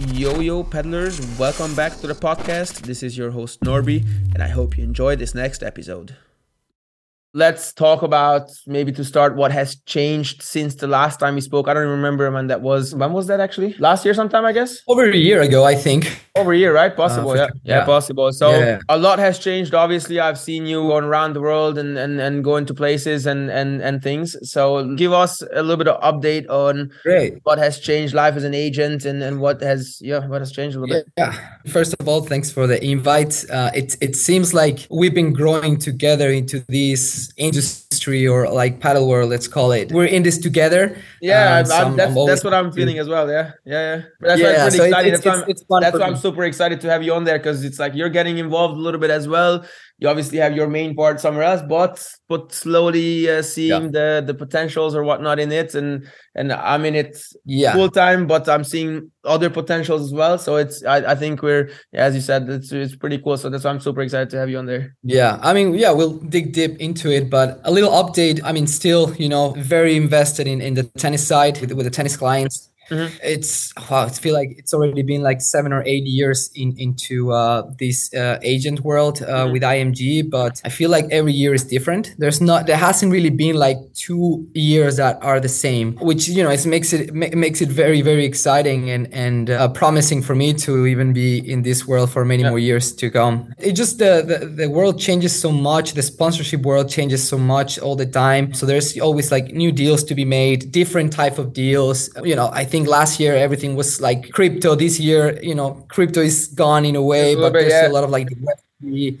Yo, yo, Padlrs, welcome back to the podcast. This is your host, Norby, and I hope you enjoy this next episode let's talk about maybe to start what has changed since the last time we spoke. I don't remember when that was. When was that actually? Last year sometime, I guess. Over a year ago, I think. Over a year, right? Possible, uh, yeah. yeah. yeah, possible. So yeah. a lot has changed. Obviously, I've seen you going around the world and and and going to places and and and things. So give us a little bit of update on Great. what has changed life as an agent and and what has yeah what has changed a little yeah. bit. Yeah. First of all, thanks for the invite. Uh, it it seems like we've been growing together into these industry or like padel world, let's call it. We're in this together. Yeah, um, that's, that's what I'm feeling as well. Yeah, yeah, yeah. That's yeah, why I'm pretty so excited. It's, that's, it's, why, I'm, that's why I'm super excited to have you on there because it's like you're getting involved a little bit as well you obviously have your main part somewhere else but but slowly uh, seeing yeah. the the potentials or whatnot in it and and i'm in it yeah. full time but i'm seeing other potentials as well. So it's i, I think we're as you said it's, it's pretty cool. So that's why i'm super excited to have you on there. Yeah. I mean yeah we'll dig deep into it but a little update. I mean still you know very invested in in the tennis side with, with the tennis clients Mm-hmm. It's wow, I feel like it's already been like seven or eight years in into uh, this uh, agent world uh, mm-hmm. with IMG, but I feel like every year is different. There's not there hasn't really been like two years that are the same, which you know it makes it ma- makes it very very exciting and and uh, promising for me to even be in this world for many yeah. more years to come. It just the, the the world changes so much, the sponsorship world changes so much all the time. So there's always like new deals to be made, different type of deals. You know, I think think last year everything was like crypto. This year, you know, crypto is gone in a way, but bit, there's yeah. a lot of like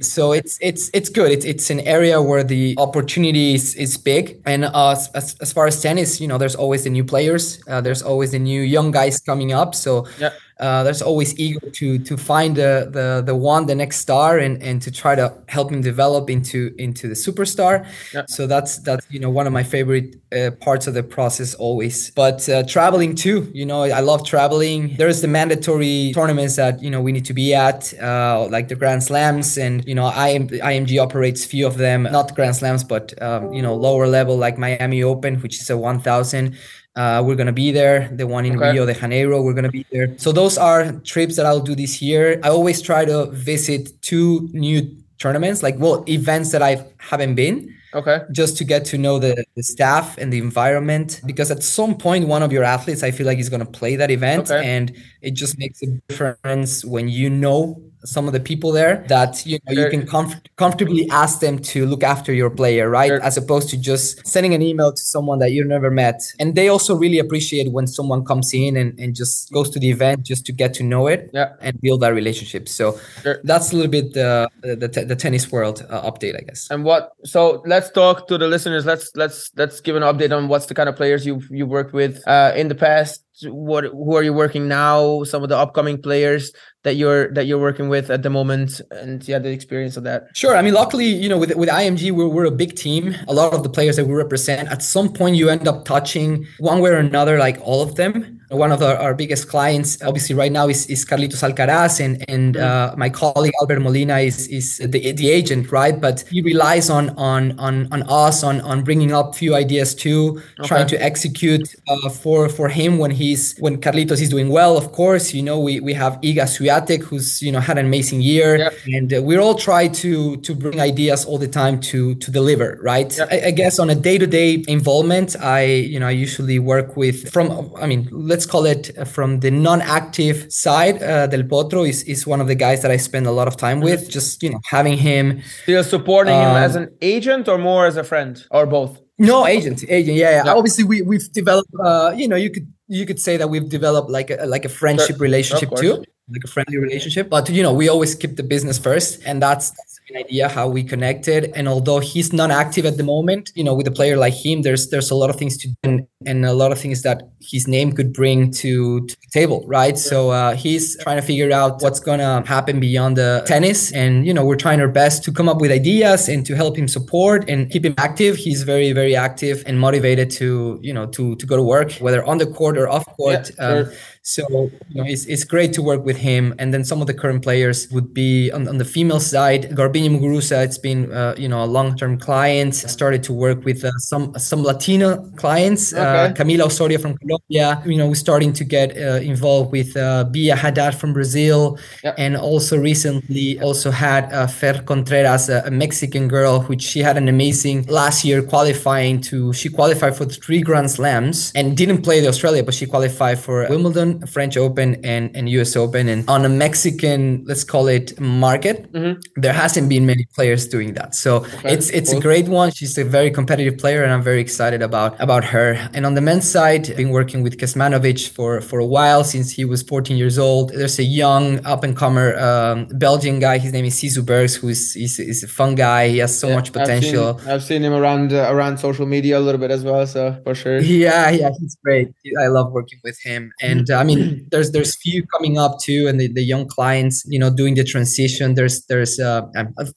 so it's it's it's good. It's it's an area where the opportunity is, is big, and uh, as as far as tennis, you know, there's always the new players. Uh, there's always the new young guys coming up. So yeah uh, there's always eager to to find the, the the one the next star and and to try to help him develop into into the superstar. Yeah. so that's that's you know one of my favorite uh, parts of the process always. But uh, traveling too you know i love traveling. There's the mandatory tournaments that you know we need to be at uh, like the grand slams and you know IM, img operates few of them. Not grand slams but um, you know lower level like miami open which is a 1000 uh, we're gonna be there. The one in okay. Rio de Janeiro, we're gonna be there. So those are trips that I'll do this year. I always try to visit two new tournaments, like well, events that I haven't been. Okay. Just to get to know the, the staff and the environment. Because at some point, one of your athletes, I feel like, is going to play that event. Okay. And it just makes a difference when you know some of the people there that you know you can comf- comfortably ask them to look after your player right? As opposed to just sending an email to someone that you never met. And they also really appreciate when someone comes in and, and just goes to the event just to get to know it yeah. and build that relationship. So sure. that's a little bit the the, the, the tennis world uh, update i guess. And what so let's talk to the listeners. Let's let's let's give an update on what's the kind of players you you worked with uh, in the past what who are you working now some of the upcoming players that you're that you're working with at the moment and yeah the experience of that? Sure. I mean luckily you know with, with img we're, we're a big team. A lot of the players that we represent at some point you end up touching one way or another like all of them one of our, our biggest clients obviously right now is, is carlitos alcaraz and and uh, my colleague albert molina is is the, the agent right but he relies on on on on us on on bringing up few ideas too okay. trying to execute uh, for for him when he's when carlitos is doing well of course you know we we have iga swiatek who's you know had an amazing year yep. and uh, we're all try to to bring ideas all the time to to deliver right yep. I, I guess on a day-to-day involvement i you know i usually work with from i mean let's let's call it uh, from the non-active side. Uh, Del Potro is, is one of the guys that I spend a lot of time with. Mm-hmm. Just you know, having him. You're supporting um, him as an agent or more as a friend or both. No, agent, agent. Yeah, yeah. yeah. Obviously, we we've developed. Uh, you know, you could you could say that we've developed like a like a friendship sure. relationship too, like a friendly relationship. But you know, we always keep the business first, and that's an idea how we connected. And although he's not active at the moment, you know, with a player like him, there's there's a lot of things to do and a lot of things that his name could bring to, to the table, right? So uh, he's trying to figure out what's gonna happen beyond the tennis, and you know, we're trying our best to come up with ideas and to help him support and keep him active. He's very very active and motivated to you know to to go to work, whether on the court or off court. Yeah, um. So you know, it's, it's great to work with him. And then some of the current players would be on, on the female side. Garbiñe Muguruza, it's been uh, you know a long term client. Started to work with uh, some some Latino clients. Uh. Camila Osorio from Colombia. You know, we're starting to get uh, involved with uh, Bia Haddad from Brazil, yep. and also recently also had uh, Fer Contreras, a, a Mexican girl, which she had an amazing last year qualifying to. She qualified for three Grand Slams and didn't play the Australia, but she qualified for Wimbledon, French Open, and, and US Open. And on a Mexican, let's call it market, mm-hmm. there hasn't been many players doing that. So okay. it's it's cool. a great one. She's a very competitive player, and I'm very excited about about her. And on the men's side, I've been working with Kecmanovic for for a while since he was 14 years old. There's a young up and comer um, Belgian guy. His name is Zizou Bergs, who's is, is a fun guy. He has so yeah, much potential. I've seen, I've seen him around uh, around social media a little bit as well. So for sure. Yeah, yeah, he's great. I love working with him. And uh, I mean, there's there's few coming up too, and the, the young clients, you know, doing the transition. There's there's uh,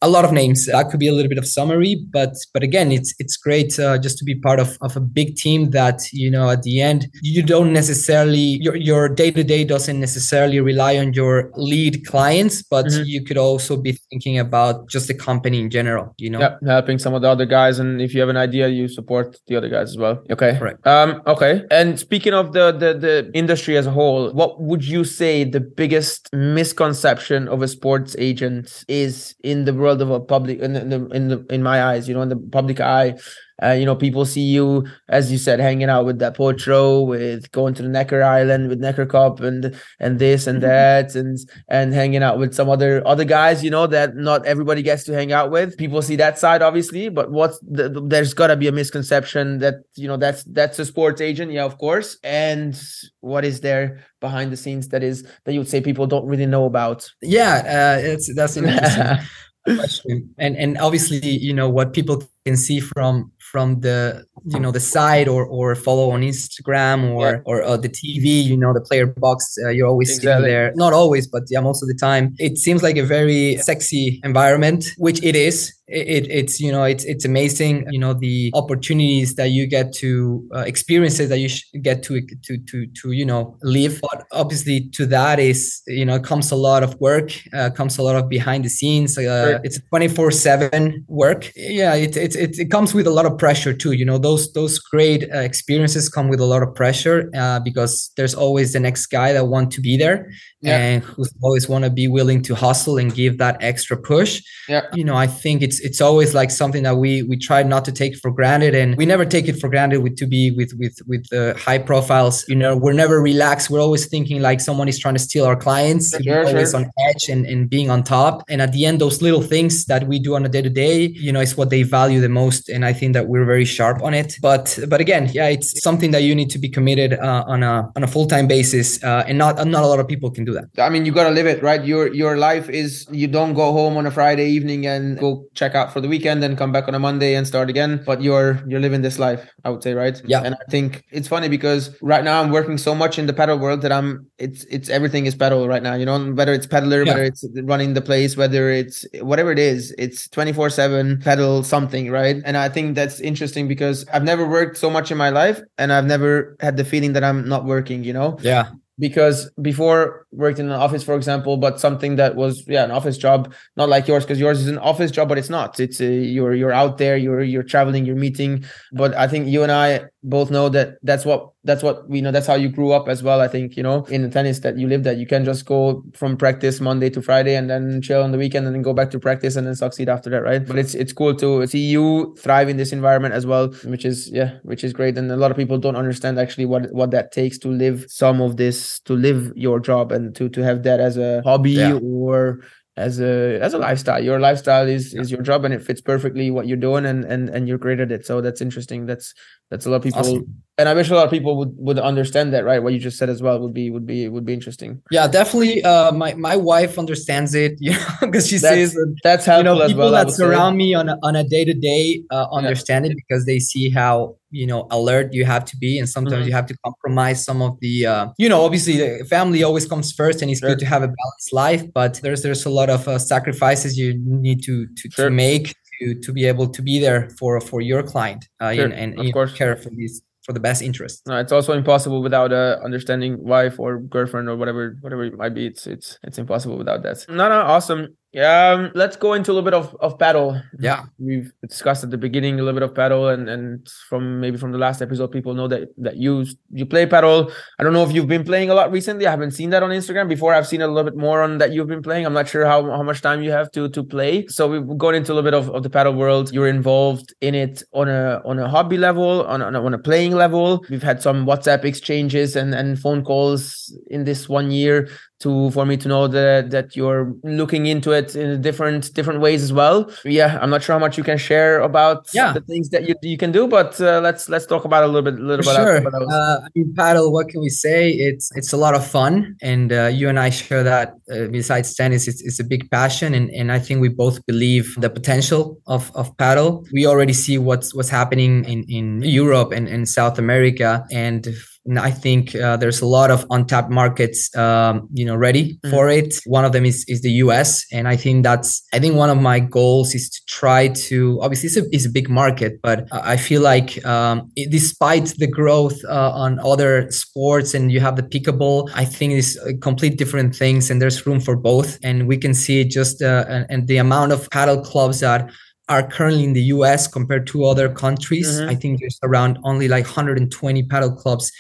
a lot of names. That could be a little bit of summary, but but again, it's it's great uh, just to be part of of a big team that you know at the end you don't necessarily your your day to day doesn't necessarily rely on your lead clients, but mm-hmm. you could also be thinking about just the company in general. You know, yeah, helping some of the other guys, and if you have an idea, you support the other guys as well. Okay, right. Um, okay. And speaking of the, the the industry as a whole, what would you say the biggest misconception of a sports agent is in the world of a public in the, in the in my eyes? You know, in the public eye, uh, you know, people see you, as you said, hanging out with Del Potro, with going to the Necker Island with Necker Cup and and this and mm-hmm. that, and and hanging out with some other other guys, you know, that not everybody gets to hang out with. People see that side, obviously, but what's the, there's got to be a misconception that you know that's that's a sports agent, yeah, of course. And what is there behind the scenes that is that you would say people don't really know about? Yeah, uh, it's that's interesting. question and and obviously you know what people can see from from the you know the site or or follow on Instagram or yeah. or uh, the TV. You know the player box. Uh, you're always exactly. there. Not always, but yeah, most of the time. It seems like a very sexy environment, which it is it, it's you know it's it's amazing you know the opportunities that you get to uh, experiences that you get to to to to you know live but obviously to that is you know comes a lot of work uh, comes a lot of behind the scenes uh, it's 24 7 work yeah it, it, it, comes with a lot of pressure too you know those those great uh, experiences come with a lot of pressure uh, because there's always the next guy that want to be there yeah. and who always want to be willing to hustle and give that extra push. Yeah. You know i think it's it's always like something that we we try not to take for granted and we never take it for granted with to be with with with the high profiles. You know we're never relaxed. We're always thinking like someone is trying to steal our clients sure, always sure. on edge and, and being on top. And at the end those little things that we do on a day to day you know is what they value the most and i think that we're very sharp on it. But but again yeah it's something that you need to be committed uh, on a on a full-time basis uh, and not not a lot of people can do that i mean you got to live it right your your life is you don't go home on a friday evening and go check out for the weekend, then come back on a Monday and start again. But you're you're living this life, I would say, right? Yeah. And I think it's funny because right now I'm working so much in the padel world that I'm it's it's everything is padel right now. You know, whether it's Padlr, yeah. whether it's running the place, whether it's whatever it is, it's 24/7 padel something, right? And I think that's interesting because I've never worked so much in my life and I've never had the feeling that I'm not working, you know? Yeah because before worked in an office for example but something that was yeah an office job not like yours because yours is an office job but it's not. It's a, you're you're out there you're you're traveling you're meeting. But i think you and i both know that that's what that's what we know. That's how you grew up as well i think you know in the tennis that you live that you can just go from practice monday to friday and then chill on the weekend and then go back to practice and then succeed after that right? But it's it's cool to see you thrive in this environment as well which is yeah which is great. And a lot of people don't understand actually what what that takes to live some of this to live your job and to to have that as a hobby yeah. or as a as a lifestyle your lifestyle is yeah. is your job and it fits perfectly what you're doing and and and you're great at it so that's interesting that's that's a lot of people awesome. And i wish a lot of people would would understand that right what you just said as well would be would be would be interesting yeah definitely uh my my wife understands it you know because she that's, says that's helpful you know people well, that surround say. me on a, on a day-to-day uh, understand yeah. it because they see how you know alert you have to be and sometimes mm-hmm. you have to compromise some of the uh, you know obviously the family always comes first and it's sure. good to have a balanced life but there's there's a lot of uh, sacrifices you need to to, sure. to make to to be able to be there for for your client uh, sure. and, and of course. care for these for the best interest. No, it's also impossible without a understanding wife or girlfriend or whatever whatever it might be. It's it's it's impossible without that. No, no, awesome. Yeah, um, let's go into a little bit of, of padel. Yeah, we've discussed at the beginning a little bit of padel, and and from maybe from the last episode, people know that that you you play padel. I don't know if you've been playing a lot recently. I haven't seen that on Instagram before. I've seen a little bit more on that you've been playing. I'm not sure how, how much time you have to to play. So we've gone into a little bit of, of the padel world. You're involved in it on a on a hobby level, on a, on a playing level. We've had some WhatsApp exchanges and and phone calls in this one year to for me to know that that you're looking into it in different different ways as well. Yeah, I'm not sure how much you can share about yeah. the things that you, you can do, but uh, let's let's talk about a little bit a little bit. Sure. Uh, I mean, padel. What can we say? It's it's a lot of fun, and uh, you and I share that. Uh, besides tennis, it's, it's a big passion, and, and I think we both believe the potential of of padel. We already see what's what's happening in in Europe and, in South America, and and I think uh, there's a lot of untapped markets, um, you know, ready mm. for it. One of them is is the U.S. and I think that's I think one of my goals is to try to obviously it's a, it's a big market, but I feel like um, it, despite the growth uh, on other sports and you have the pickleball, I think it's complete different things and there's room for both. And we can see just uh, and, and the amount of padel clubs that are currently in the US compared to other countries. Mm-hmm. I think there's around only like 120 padel clubs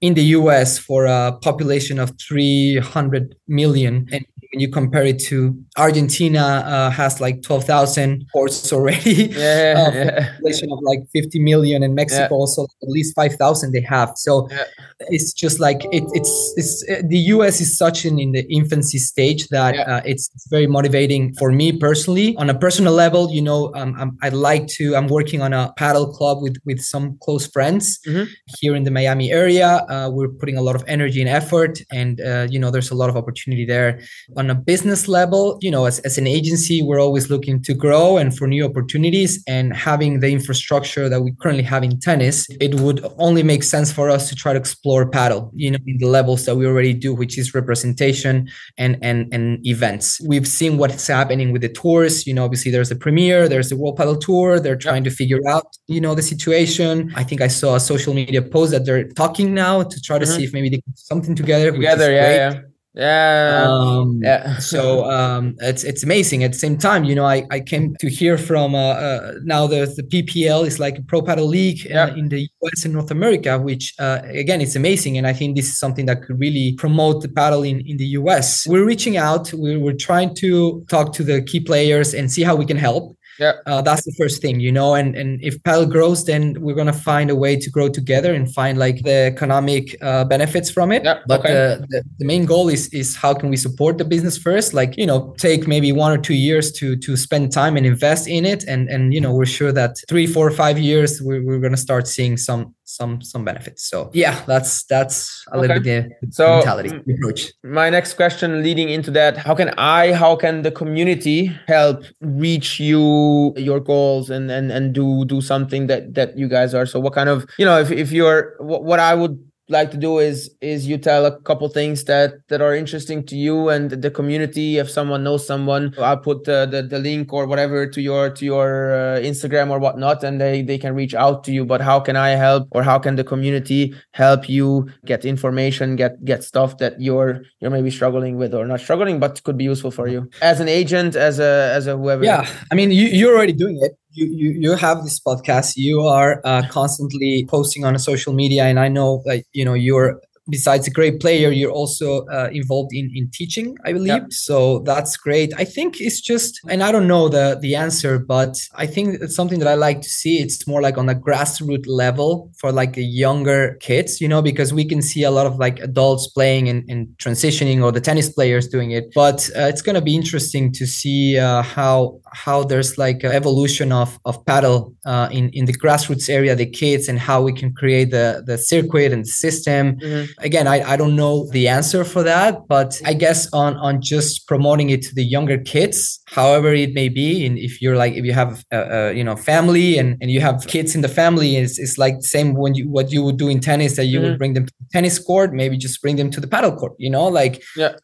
in the US for a population of 300 million. And when you compare it to Argentina, uh, has like 12,000 courts already. Yeah, uh, yeah. population of like 50 million, and Mexico yeah. also at least 5,000 they have. So yeah. it's just like it, it's it's uh, the US is such in in the infancy stage that uh, it's, very motivating for me personally. On a personal level, you know, um, I'm, I'd like to. I'm working on a padel club with with some close friends mm-hmm. here in the Miami area uh, we're putting a lot of energy and effort and uh, you know there's a lot of opportunity there on a business level you know as, as an agency we're always looking to grow and for new opportunities and having the infrastructure that we currently have in tennis it would only make sense for us to try to explore padel, you know in the levels that we already do which is representation and and and events we've seen what's happening with the tours you know obviously there's the premier there's the world Padel tour they're trying to figure out you know the situation i think i saw a social media post that they're talking now to try to mm-hmm. see if maybe they can do something together. Together, yeah, yeah. Yeah, um, yeah. so um, it's it's amazing. At the same time, you know, I, I came to hear from uh, uh, now the the PPL is like a pro padel league yeah. in the US and North America, which uh, again it's amazing, and I think this is something that could really promote the padel in, in the US. We're reaching out. We're, we're trying to talk to the key players and see how we can help yeah. Uh, that's the first thing you know and and if padel grows then we're gonna find a way to grow together and find like the economic uh, benefits from it. Yeah, but okay. the, the, the main goal is is how can we support the business first? Like you know take maybe one or two years to to spend time and invest in it. And and you know we're sure that three four five years we're, we're gonna start seeing some some some benefits. So yeah that's that's a okay. little bit the so mentality approach. my next question leading into that how can i how can the community help reach you your goals and and and do do something that that you guys are? So what kind of you know if, if you're what, what i would like to do is is you tell a couple things that that are interesting to you and the community. If someone knows someone i'll put the the, link or whatever to your to your uh, instagram or whatnot and they they can reach out to you. But how can i help or how can the community help you get information get get stuff that you're you're maybe struggling with or not struggling but could be useful for you? As an agent as a as a whoever. Yeah i mean you, you're already doing it you, you you have this podcast. You are uh, constantly posting on social media and i know that you know you're besides a great player, you're also uh, involved in in teaching, I believe. Yep. So that's great. I think it's just, and I don't know the the answer, but I think it's something that I like to see. It's more like on a grassroots level for like younger kids, you know, because we can see a lot of like adults playing and, and transitioning, or the tennis players doing it. But uh, it's gonna be interesting to see uh, how how there's like an evolution of of padel uh, in in the grassroots area, the kids, and how we can create the the circuit and the system. Mm-hmm again I, I don't know the answer for that but i guess on on just promoting it to the younger kids however it may be and if you're like if you have a, a you know family and, and you have kids in the family it's, it's like same when you what you would do in tennis that you mm-hmm. would bring them to the tennis court maybe just bring them to the padel court you know like yeah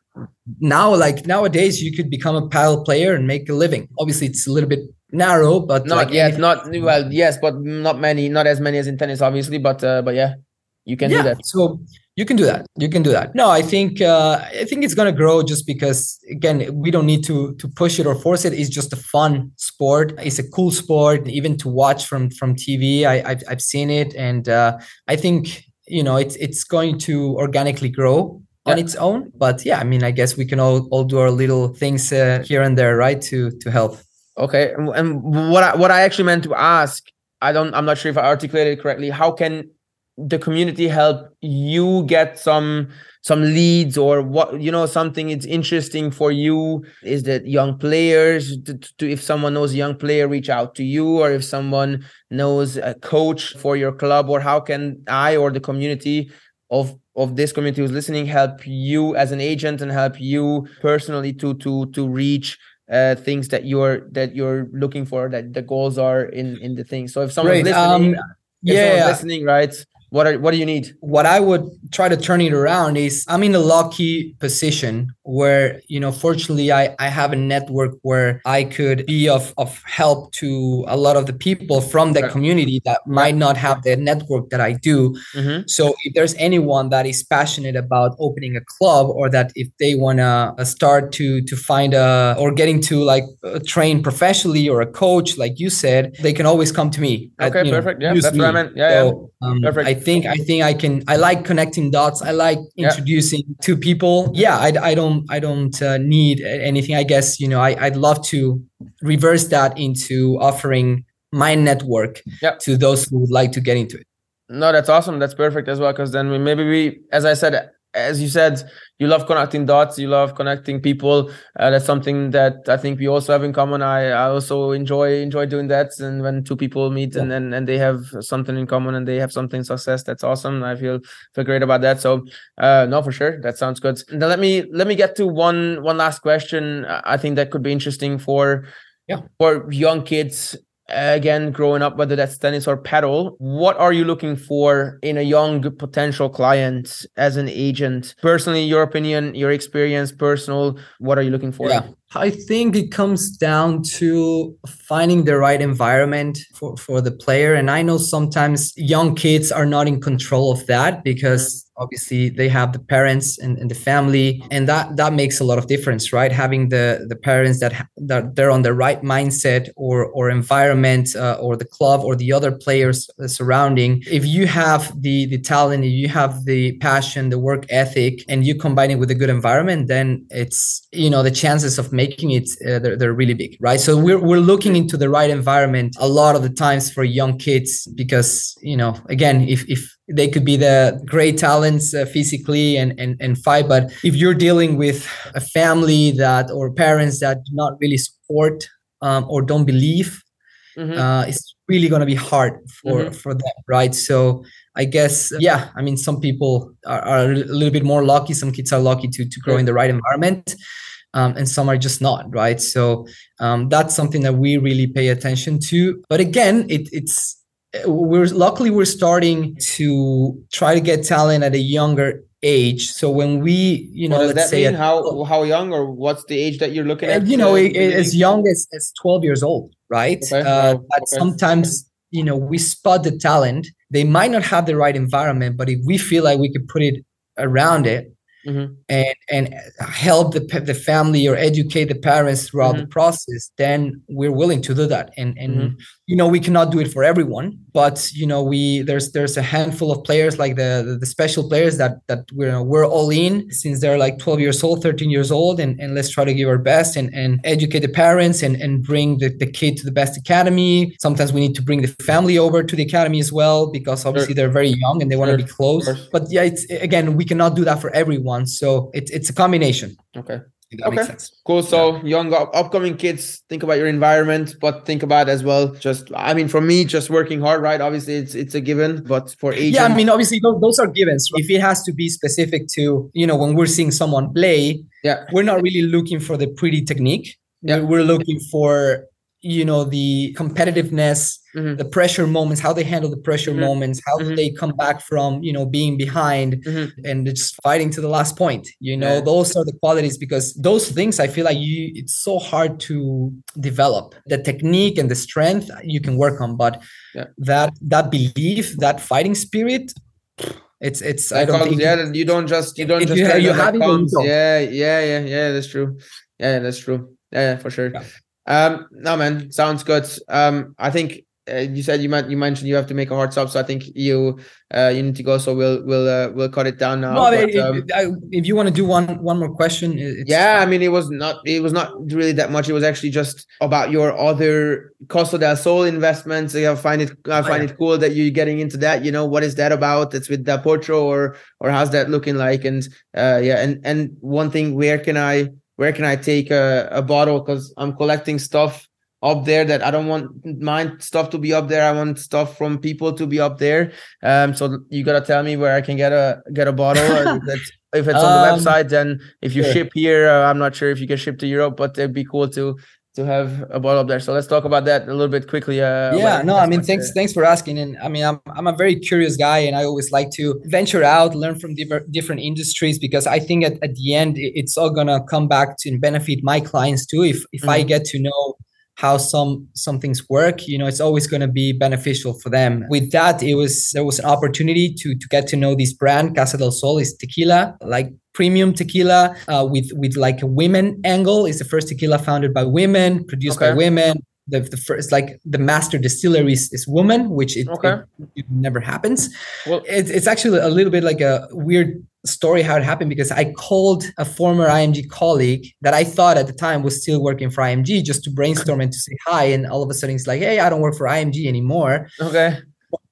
now like nowadays you could become a padel player and make a living obviously it's a little bit narrow, but not like yet. Not well, yes, but not many, not as many as in tennis, obviously. But uh, but yeah, you can yeah, do that. So you can do that. You can do that. No, I think uh, I think it's gonna grow just because again we don't need to to push it or force it. It's just a fun sport. It's a cool sport, even to watch from from TV. I I've, I've seen it, and uh, I think you know it's it's going to organically grow on its own but yeah i mean i guess we can all, all do our little things uh, here and there right to to help okay and, and what I, what i actually meant to ask i don't i'm not sure if i articulated correctly how can the community help you get some some leads or what you know something it's interesting for you? Is that young players to, to, if someone knows a young player reach out to you or if someone knows a coach for your club or how can i or the community of of this community who's listening help you as an agent and help you personally to to to reach uh, things that you're that you're looking for that the goals are in in the thing? So if someone's Great. listening um, if yeah. listening right what are what do you need? What i would try to turn it around is i'm in a lucky position where you know fortunately i i have a network where i could be of of help to a lot of the people from the community that might not have the network that i do. Mm-hmm. so if there's anyone that is passionate about opening a club or that if they want to uh, start to to find a or getting to like train professionally or a coach like you said they can always come to me okay at, perfect. Know, yeah that's me. what i meant. Yeah, so, yeah. Um, perfect. I think I think I can. I like connecting dots. I like introducing yeah. to people. Yeah, I, I don't I don't uh, need anything. I guess you know I I'd love to reverse that into offering my network yeah. to those who would like to get into it. No, that's awesome. That's perfect as well. Because then we maybe we, as I said, as you said, you love connecting dots. You love connecting people. Uh, that's something that I think we also have in common. I, I also enjoy enjoy doing that. And when two people meet yeah. and, and and they have something in common and they have something success, that's awesome. I feel feel great about that. So uh, no, for sure, that sounds good. Now let me let me get to one one last question. I think that could be interesting for yeah for young kids again growing up whether that's tennis or padel what are you looking for in a young potential client as an agent? Personally your opinion your experience personal what are you looking for? Yeah. I think it comes down to finding the right environment for, for the player. And I know sometimes young kids are not in control of that because obviously they have the parents and, and the family. And that that makes a lot of difference, right? Having the, the parents that, that they're on the right mindset or, or environment uh, or the club or the other players surrounding. If you have the, the talent, you have the passion, the work ethic, and you combine it with a good environment, then it's, you know, the chances of making making it uh, they're, they're really big right so we're, we're looking into the right environment a lot of the times for young kids because you know again if, if they could be the great talents uh, physically and, and and fight but if you're dealing with a family that or parents that do not really support um, or don't believe mm-hmm. uh, it's really going to be hard for mm-hmm. for them right so I guess, yeah, I mean, some people are, are, a little bit more lucky. Some kids are lucky to, to grow in the right environment um, and some are just not right so um, that's something that we really pay attention to but again it, it's we're luckily we're starting to try to get talent at a younger age so when we you know let's say at, how how young or what's the age that you're looking at you know as young as, as 12 years old right okay. uh, but okay. sometimes you know we spot the talent they might not have the right environment but if we feel like we could put it around it mm-hmm. and and help the the family or educate the parents throughout mm-hmm. the process, then we're willing to do that. And and mm-hmm. You know we cannot do it for everyone, but you know we there's there's a handful of players like the the, the special players that that we're we're all in since they're like 12 years old, 13 years old, and and let's try to give our best and and educate the parents and and bring the, the kid to the best academy. Sometimes we need to bring the family over to the academy as well because obviously they're very young and they want to be close. But yeah, it's again we cannot do that for everyone. So it's it's a combination. Okay. Okay. Cool. So yeah. young upcoming kids, think about your environment, but think about as well. Just I mean, for me, just working hard, right? Obviously, it's it's a given. But for agents, yeah, I mean, obviously those are givens. If it has to be specific to you know when we're seeing someone play, yeah, we're not really looking for the pretty technique. Yeah, we're looking for you know the competitiveness mm-hmm. the pressure moments how they handle the pressure mm-hmm. moments how mm-hmm. they come back from you know being behind mm-hmm. and just fighting to the last point you know yeah. those are the qualities because those things i feel like you it's so hard to develop the technique and the strength you can work on but yeah. that that belief that fighting spirit it's it's that I don't comes, think yeah you don't just you don't just you, you have yeah yeah yeah yeah that's true yeah that's true yeah, for sure yeah. Um, no, man, sounds good. Um, I think uh, you said you meant you mentioned you have to make a hard stop, so I think you uh, you need to go. So we'll we'll uh, we'll cut it down now. No, but, um, if you want to do one one more question, yeah, I mean it was not it was not really that much. It was actually just about your other Casa del Sol investments. I find it I find oh, yeah. it cool that you're getting into that. You know what is that about? It's with Del Potro or or how's that looking like? And uh, yeah, and and one thing, where can I where can I take a, a bottle because I'm collecting stuff up there that I don't want my stuff to be up there. I want stuff from people to be up there. Um, so you gotta tell me where I can get a get a bottle. if it's on the um, website, then if you ship here, uh, I'm not sure if you can ship to Europe, but it'd be cool to to have a ball up there. So let's talk about that a little bit quickly. Uh, yeah, no, I mean, thanks, thanks for asking. And I mean, I'm, I'm a very curious guy, and I always like to venture out, learn from different different industries because I think at, at the end it's all gonna come back to benefit my clients too. If if mm-hmm. I get to know how some some things work you know it's always going to be beneficial for them. With that it was there was an opportunity to to get to know this brand. Casa del sol is tequila like premium tequila uh, with with like a women angle. Is the first tequila founded by women produced okay. by women. The, the first like the master distillery is, is woman which it, okay. it, it, never happens. Well it, it's actually a little bit like a weird story how it happened because i called a former img colleague that i thought at the time was still working for img just to brainstorm and to say hi. And all of a sudden it's like hey i don't work for img anymore. Okay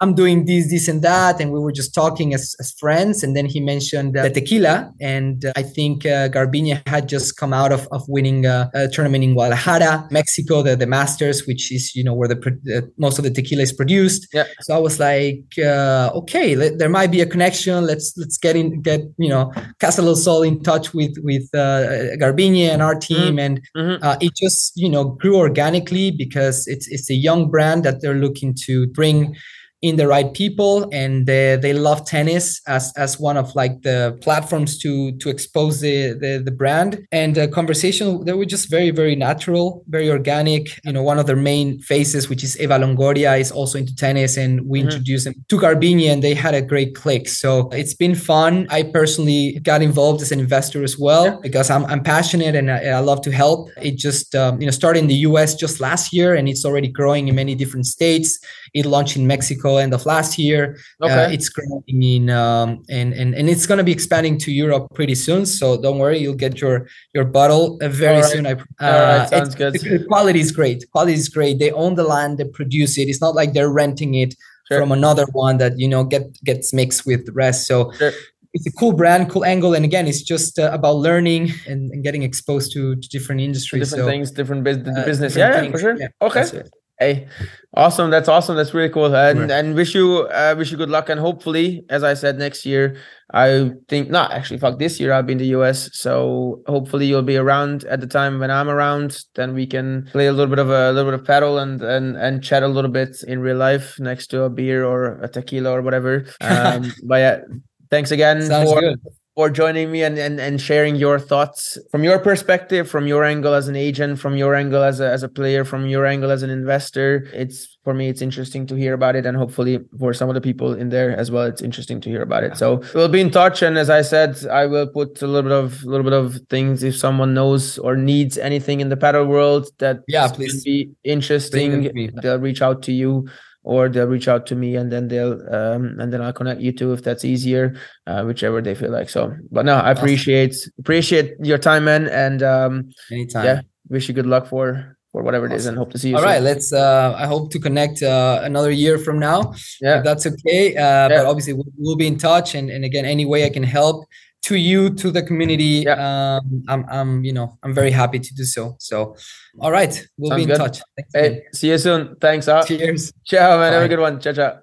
I'm doing this, this, and that. And we were just talking as, as friends. And then he mentioned uh, the tequila. And uh, I think uh, Garbiñe had just come out of, of winning uh, a tournament in Guadalajara, Mexico, the, the Masters, which is, you know, where the most of the tequila is produced. Yeah. So I was like, uh, okay, let, there might be a connection. Let's let's get in, get, you know, Casa del Sol in touch with, with uh, Garbiñe and our team. Mm-hmm. And mm-hmm. it just, you know, grew organically because it's, it's a young brand that they're looking to bring in the right people and they, they love tennis as as one of like the platforms to to expose the the, the brand. And the conversation they were just very very natural very organic. You know one of their main faces which is eva longoria is also into tennis and we mm-hmm. introduced them to Garbiñe and they had a great click. So it's been fun. I personally got involved as an investor as well yeah. because i'm, I'm passionate and I, I, love to help. It just um, you know started in the us just last year and it's already growing in many different states. It launched in mexico end of last year. Uh, okay. Uh, it's growing in um, and, and and it's going to be expanding to Europe pretty soon. So don't worry, you'll get your your bottle uh, very soon. I, uh, All right, sounds good. The quality is great. Quality is great. They own the land. They produce it. It's not like they're renting it sure. from another one that you know get gets mixed with the rest. So. Sure it's a cool brand, cool angle, and again, it's just uh, about learning and, and, getting exposed to, to different industries, different so, things, different biz- uh, business. yeah, yeah, for sure. Yeah, okay, Hey, awesome! That's awesome. That's really cool. And right. and wish you uh, wish you good luck. And hopefully, as I said, next year, I think not actually. Fuck, this year I'll be in the US. So hopefully you'll be around at the time when I'm around. Then we can play a little bit of a, a little bit of padel and and and chat a little bit in real life next to a beer or a tequila or whatever. Um, but yeah, thanks again Sounds for good for joining me and, and, and sharing your thoughts from your perspective, from your angle as an agent, from your angle as a, as a player, from your angle as an investor. It's for me, it's interesting to hear about it. And hopefully for some of the people in there as well, it's interesting to hear about it. So we'll be in touch. And as I said, I will put a little bit of a little bit of things if someone knows or needs anything in the padel world that yeah, please be interesting, they'll reach out to you or they'll reach out to me and then they'll um, and then I'll connect you to if that's easier, uh, whichever they feel like. So, but no, I appreciate awesome. appreciate your time, man, and um, anytime. Yeah, wish you good luck for for whatever it awesome. is, and hope to see you. All soon. right, let's. Uh, I hope to connect uh, another year from now. Yeah, that's okay. Uh, yeah. But obviously, we'll, we'll be in touch, and and again, any way I can help to you to the community. Yeah. um i'm i'm you know i'm very happy to do so. So all right we'll Sounds be in good. touch. Thanks, hey see you soon. Thanks uh. cheers. Ciao man. Bye. have a good one. Ciao ciao